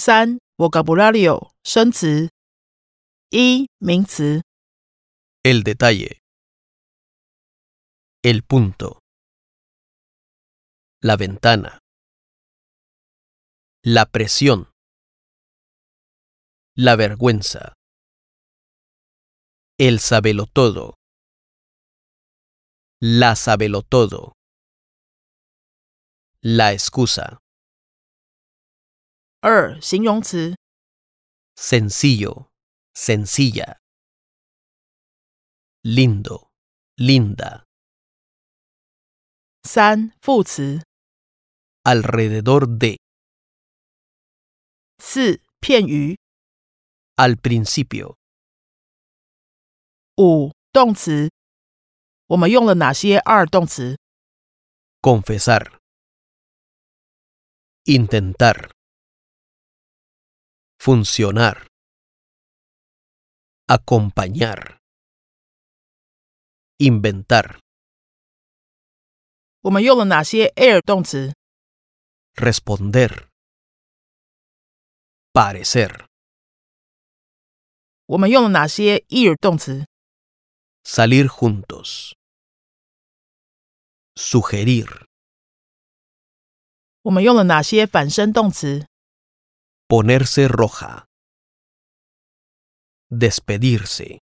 三 vocabulario 生词一名词 El detalle. El punto. La ventana. La presión. La vergüenza. El sabelotodo. La sabelotodo. La excusa. 二形容词 Sencillo. Sencilla. Lindo. Linda. 三副词 Alrededor de. 四片语 Al principio. 五动词。我们用了哪些二动词？Confesar. Intentar. Funcionar. Acompañar. Inventar. 我们用了哪些 air 动词？ Responder. Parecer. 我们用了哪些 ear 动词？ Salir juntos. Sugerir. 我们用了哪些反身动词？ Ponerse roja. Despedirse.